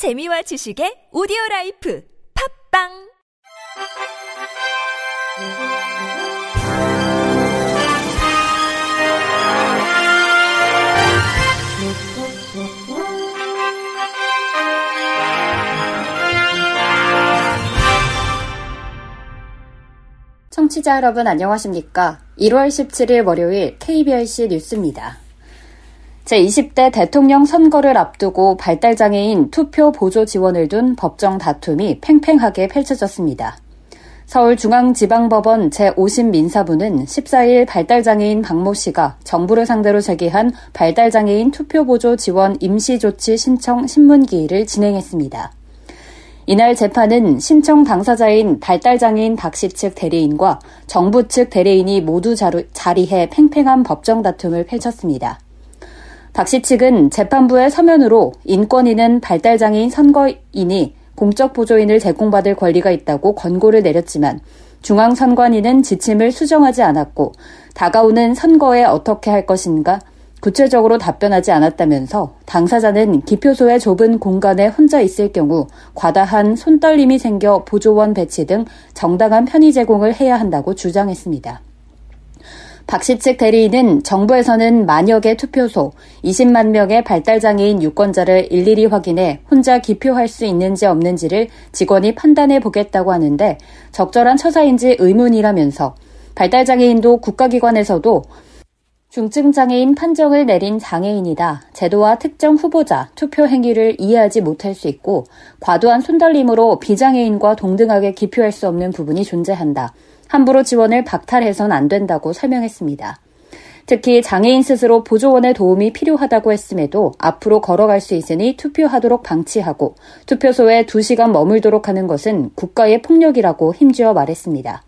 재미와 지식의 오디오 라이프 팝빵 청취자 여러분 안녕하십니까? 1월 17일 월요일 KBRC 뉴스입니다. 제20대 대통령 선거를 앞두고 발달장애인 투표 보조 지원을 둔 법정 다툼이 팽팽하게 펼쳐졌습니다. 서울중앙지방법원 제50민사부는 14일 발달장애인 박모 씨가 정부를 상대로 제기한 발달장애인 투표보조 지원 임시조치 신청 신문기일을 진행했습니다. 이날 재판은 신청 당사자인 발달장애인 박 씨 측 대리인과 정부 측 대리인이 모두 자리해 팽팽한 법정 다툼을 펼쳤습니다. 박 씨 측은 재판부의 서면으로 인권인은 발달장애인 선거인이 공적 보조인을 제공받을 권리가 있다고 권고를 내렸지만 중앙선관위는 지침을 수정하지 않았고 다가오는 선거에 어떻게 할 것인가 구체적으로 답변하지 않았다면서 당사자는 기표소의 좁은 공간에 혼자 있을 경우 과다한 손떨림이 생겨 보조원 배치 등 정당한 편의 제공을 해야 한다고 주장했습니다. 박씨 측 대리인은 정부에서는 개 투표소, 20만 명의 발달장애인 유권자를 일일이 확인해 혼자 기표할 수 있는지 없는지를 직원이 판단해 보겠다고 하는데 적절한 처사인지 의문이라면서 발달장애인도 국가기관에서도 중증장애인 판정을 내린 장애인이다. 제도와 특정 후보자, 투표 행위를 이해하지 못할 수 있고 과도한 손달림으로 비장애인과 동등하게 기표할 수 없는 부분이 존재한다. 함부로 지원을 박탈해선 안 된다고 설명했습니다. 특히 장애인 스스로 보조원의 도움이 필요하다고 했음에도 앞으로 걸어갈 수 있으니 투표하도록 방치하고 투표소에 2시간 머물도록 하는 것은 국가의 폭력이라고 힘주어 말했습니다.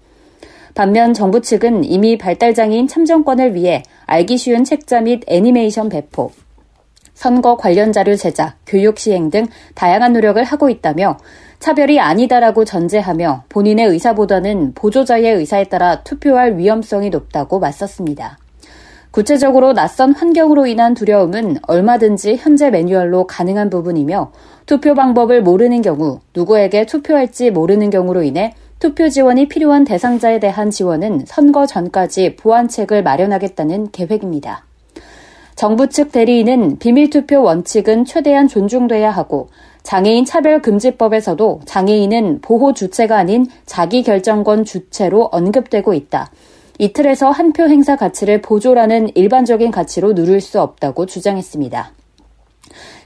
반면 정부 측은 이미 발달장애인 참정권을 위해 알기 쉬운 책자 및 애니메이션 배포, 선거 관련 자료 제작, 교육 시행 등 다양한 노력을 하고 있다며 차별이 아니다라고 전제하며 본인의 의사보다는 보조자의 의사에 따라 투표할 위험성이 높다고 맞섰습니다. 구체적으로 낯선 환경으로 인한 두려움은 얼마든지 현재 매뉴얼로 가능한 부분이며 투표 방법을 모르는 경우 누구에게 투표할지 모르는 경우로 인해 투표 지원이 필요한 대상자에 대한 지원은 선거 전까지 보완책을 마련하겠다는 계획입니다. 정부 측 대리인은 비밀투표 원칙은 최대한 존중돼야 하고 장애인 차별금지법에서도 장애인은 보호 주체가 아닌 자기 결정권 주체로 언급되고 있다. 이 틀에서 한 표 행사 가치를 보조라는 일반적인 가치로 누릴 수 없다고 주장했습니다.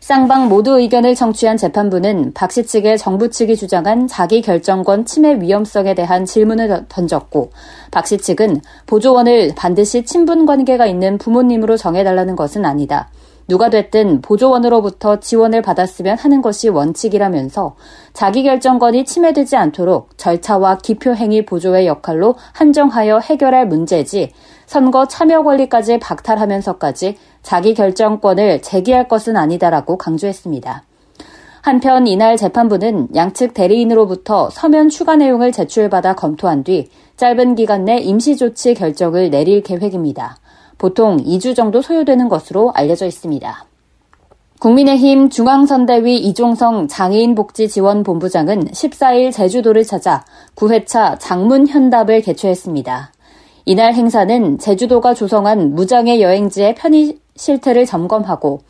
쌍방 모두 의견을 청취한 재판부는 박씨 측의 정부 측이 주장한 자기 결정권 침해 위험성에 대한 질문을 던졌고 박씨 측은 보조원을 반드시 친분 관계가 있는 부모님으로 정해달라는 것은 아니다. 누가 됐든 보조원으로부터 지원을 받았으면 하는 것이 원칙이라면서 자기결정권이 침해되지 않도록 절차와 기표행위 보조의 역할로 한정하여 해결할 문제지 선거 참여 권리까지 박탈하면서까지 자기 결정권을 제기할 것은 아니다라고 강조했습니다. 한편 이날 재판부는 양측 대리인으로부터 서면 추가 내용을 제출받아 검토한 뒤 짧은 기간 내 임시조치 결정을 내릴 계획입니다. 보통 2주 정도 소요되는 것으로 알려져 있습니다. 국민의힘 중앙선대위 이종성 장애인복지지원본부장은 14일 제주도를 찾아 9회차 장문 현답을 개최했습니다. 이날 행사는 제주도가 조성한 무장애 여행지의 편의 실태를 점검하고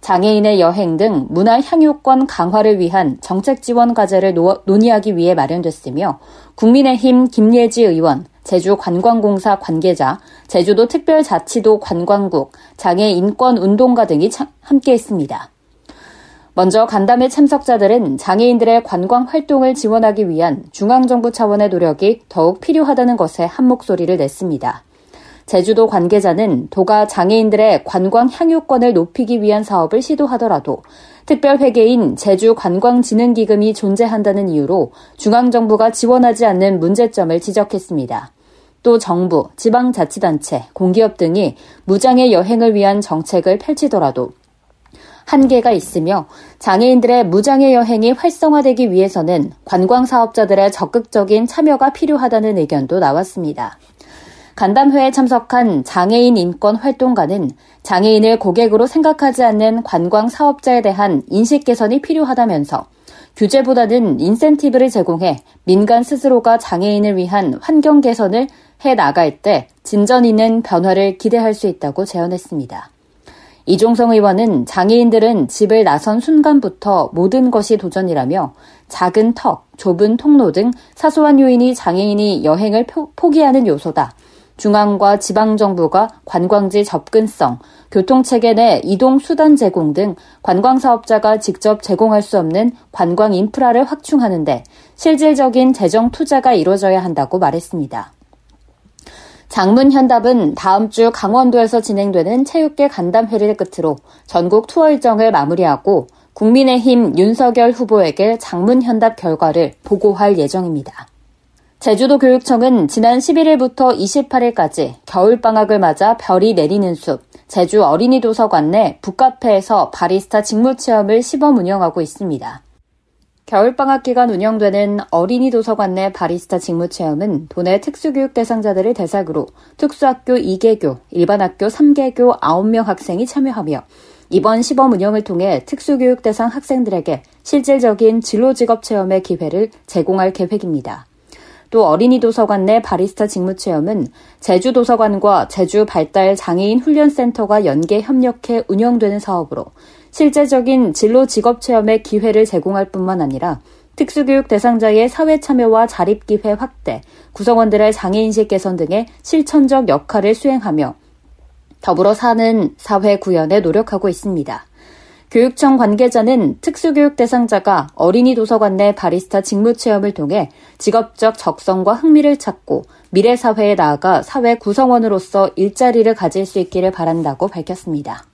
장애인의 여행 등 문화 향유권 강화를 위한 정책 지원 과제를 논의하기 위해 마련됐으며 국민의힘 김예지 의원, 제주관광공사 관계자, 제주도 특별자치도 관광국, 장애인권 운동가 등이 함께했습니다. 먼저 간담회 참석자들은 장애인들의 관광 활동을 지원하기 위한 중앙정부 차원의 노력이 더욱 필요하다는 것에 한 목소리를 냈습니다. 제주도 관계자는 도가 장애인들의 관광 향유권을 높이기 위한 사업을 시도하더라도 특별회계인 제주관광진흥기금이 존재한다는 이유로 중앙정부가 지원하지 않는 문제점을 지적했습니다. 또 정부, 지방자치단체, 공기업 등이 무장애 여행을 위한 정책을 펼치더라도 한계가 있으며 장애인들의 무장애 여행이 활성화되기 위해서는 관광 사업자들의 적극적인 참여가 필요하다는 의견도 나왔습니다. 간담회에 참석한 장애인 인권 활동가는 장애인을 고객으로 생각하지 않는 관광 사업자에 대한 인식 개선이 필요하다면서 규제보다는 인센티브를 제공해 민간 스스로가 장애인을 위한 환경 개선을 해 나갈 때 진전 있는 변화를 기대할 수 있다고 제언했습니다. 이종성 의원은 장애인들은 집을 나선 순간부터 모든 것이 도전이라며 작은 턱, 좁은 통로 등 사소한 요인이 장애인이 여행을 포기하는 요소다. 중앙과 지방정부가 관광지 접근성, 교통체계 내 이동 수단 제공 등 관광사업자가 직접 제공할 수 없는 관광 인프라를 확충하는데 실질적인 재정 투자가 이루어져야 한다고 말했습니다. 장문 현답은 다음 주 강원도에서 진행되는 체육계 간담회를 끝으로 전국 투어 일정을 마무리하고 국민의힘 윤석열 후보에게 장문 현답 결과를 보고할 예정입니다. 제주도 교육청은 지난 11일부터 28일까지 겨울방학을 맞아 별이 내리는 숲, 제주 어린이 도서관 내 북카페에서 바리스타 직무 체험을 시범 운영하고 있습니다. 겨울방학 기간 운영되는 어린이 도서관 내 바리스타 직무 체험은 도내 특수교육 대상자들을 대상으로 특수학교 2개교, 일반학교 3개교 9명 학생이 참여하며 이번 시범 운영을 통해 특수교육 대상 학생들에게 실질적인 진로 직업 체험의 기회를 제공할 계획입니다. 또 어린이 도서관 내 바리스타 직무 체험은 제주 도서관과 제주 발달 장애인 훈련센터가 연계 협력해 운영되는 사업으로 실제적인 진로 직업 체험의 기회를 제공할 뿐만 아니라 특수교육 대상자의 사회 참여와 자립 기회 확대, 구성원들의 장애 인식 개선 등의 실천적 역할을 수행하며 더불어 사는 사회 구현에 노력하고 있습니다. 교육청 관계자는 특수교육 대상자가 어린이 도서관 내 바리스타 직무 체험을 통해 직업적 적성과 흥미를 찾고 미래 사회에 나아가 사회 구성원으로서 일자리를 가질 수 있기를 바란다고 밝혔습니다.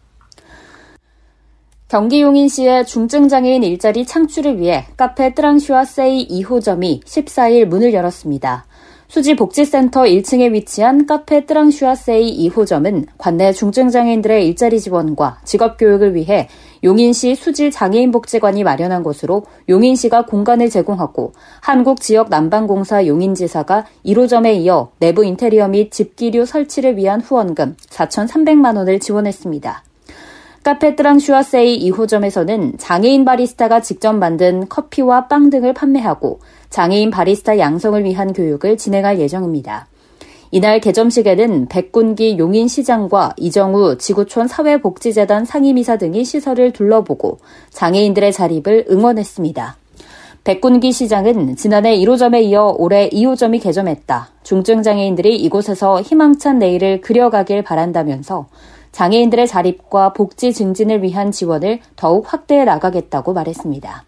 경기 용인시의 중증장애인 일자리 창출을 위해 카페 뜨랑슈와 세이 2호점이 14일 문을 열었습니다. 수지복지센터 1층에 위치한 카페 뜨랑슈아세이 2호점은 관내 중증장애인들의 일자리 지원과 직업교육을 위해 용인시 수지장애인복지관이 마련한 곳으로 용인시가 공간을 제공하고 한국지역 난방공사 용인지사가 1호점에 이어 내부 인테리어 및 집기류 설치를 위한 후원금 4,300만 원을 지원했습니다. 카페 뜨랑슈아세이 2호점에서는 장애인 바리스타가 직접 만든 커피와 빵 등을 판매하고 장애인 바리스타 양성을 위한 교육을 진행할 예정입니다. 이날 개점식에는 백군기 용인시장과 이정우 지구촌 사회복지재단 상임이사 등이 시설을 둘러보고 장애인들의 자립을 응원했습니다. 백군기 시장은 지난해 1호점에 이어 올해 2호점이 개점했다. 중증장애인들이 이곳에서 희망찬 내일을 그려가길 바란다면서 장애인들의 자립과 복지 증진을 위한 지원을 더욱 확대해 나가겠다고 말했습니다.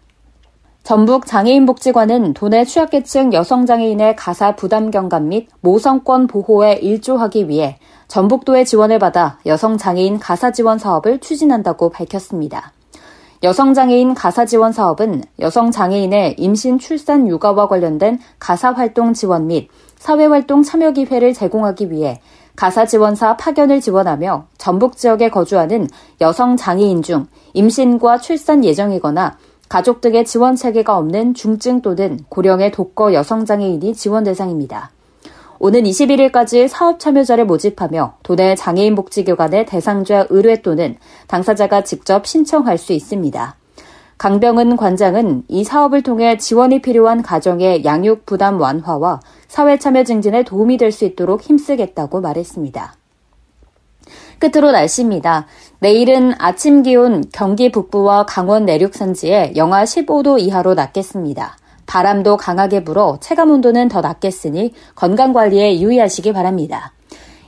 전북 장애인복지관은 도내 취약계층 여성장애인의 가사 부담 경감 및 모성권 보호에 일조하기 위해 전북도의 지원을 받아 여성장애인 가사 지원 사업을 추진한다고 밝혔습니다. 여성장애인 가사 지원 사업은 여성장애인의 임신, 출산, 육아와 관련된 가사 활동 지원 및 사회활동 참여 기회를 제공하기 위해 가사 지원사 파견을 지원하며 전북 지역에 거주하는 여성 장애인 중 임신과 출산 예정이거나 가족 등의 지원 체계가 없는 중증 또는 고령의 독거 여성 장애인이 지원 대상입니다. 오는 21일까지 사업 참여자를 모집하며 도내 장애인 복지교관의 대상자 의뢰 또는 당사자가 직접 신청할 수 있습니다. 강병은 관장은 이 사업을 통해 지원이 필요한 가정의 양육 부담 완화와 사회 참여 증진에 도움이 될 수 있도록 힘쓰겠다고 말했습니다. 끝으로 날씨입니다. 내일은 아침 기온 경기 북부와 강원 내륙 산지에 영하 15도 이하로 낮겠습니다. 바람도 강하게 불어 체감 온도는 더 낮겠으니 건강 관리에 유의하시기 바랍니다.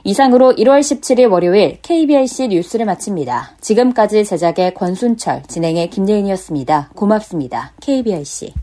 이상으로 1월 17일 월요일 KBIC 뉴스를 마칩니다. 지금까지 제작의 권순철, 진행의 김예인이었습니다. 고맙습니다. KBIC.